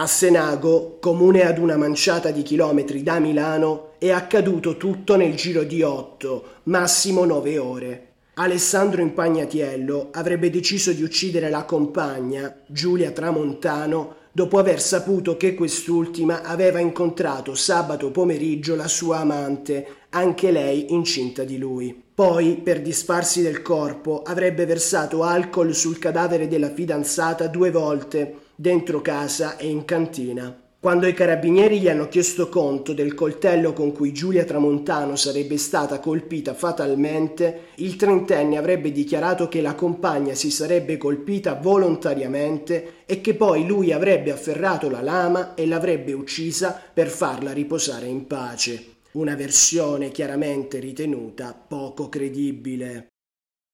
A Senago, comune ad una manciata di chilometri da Milano, è accaduto tutto nel giro di otto, massimo nove ore. Alessandro Impagnatiello avrebbe deciso di uccidere la compagna, Giulia Tramontano, dopo aver saputo che quest'ultima aveva incontrato sabato pomeriggio la sua amante, anche lei incinta di lui. Poi, per disfarsi del corpo, avrebbe versato alcol sul cadavere della fidanzata due volte, dentro casa e in cantina. Quando i carabinieri gli hanno chiesto conto del coltello con cui Giulia Tramontano sarebbe stata colpita fatalmente, il trentenne avrebbe dichiarato che la compagna si sarebbe colpita volontariamente e che poi lui avrebbe afferrato la lama e l'avrebbe uccisa per farla riposare in pace. Una versione chiaramente ritenuta poco credibile.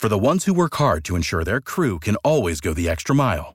For the ones who work hard to ensure their crew can always go the extra mile,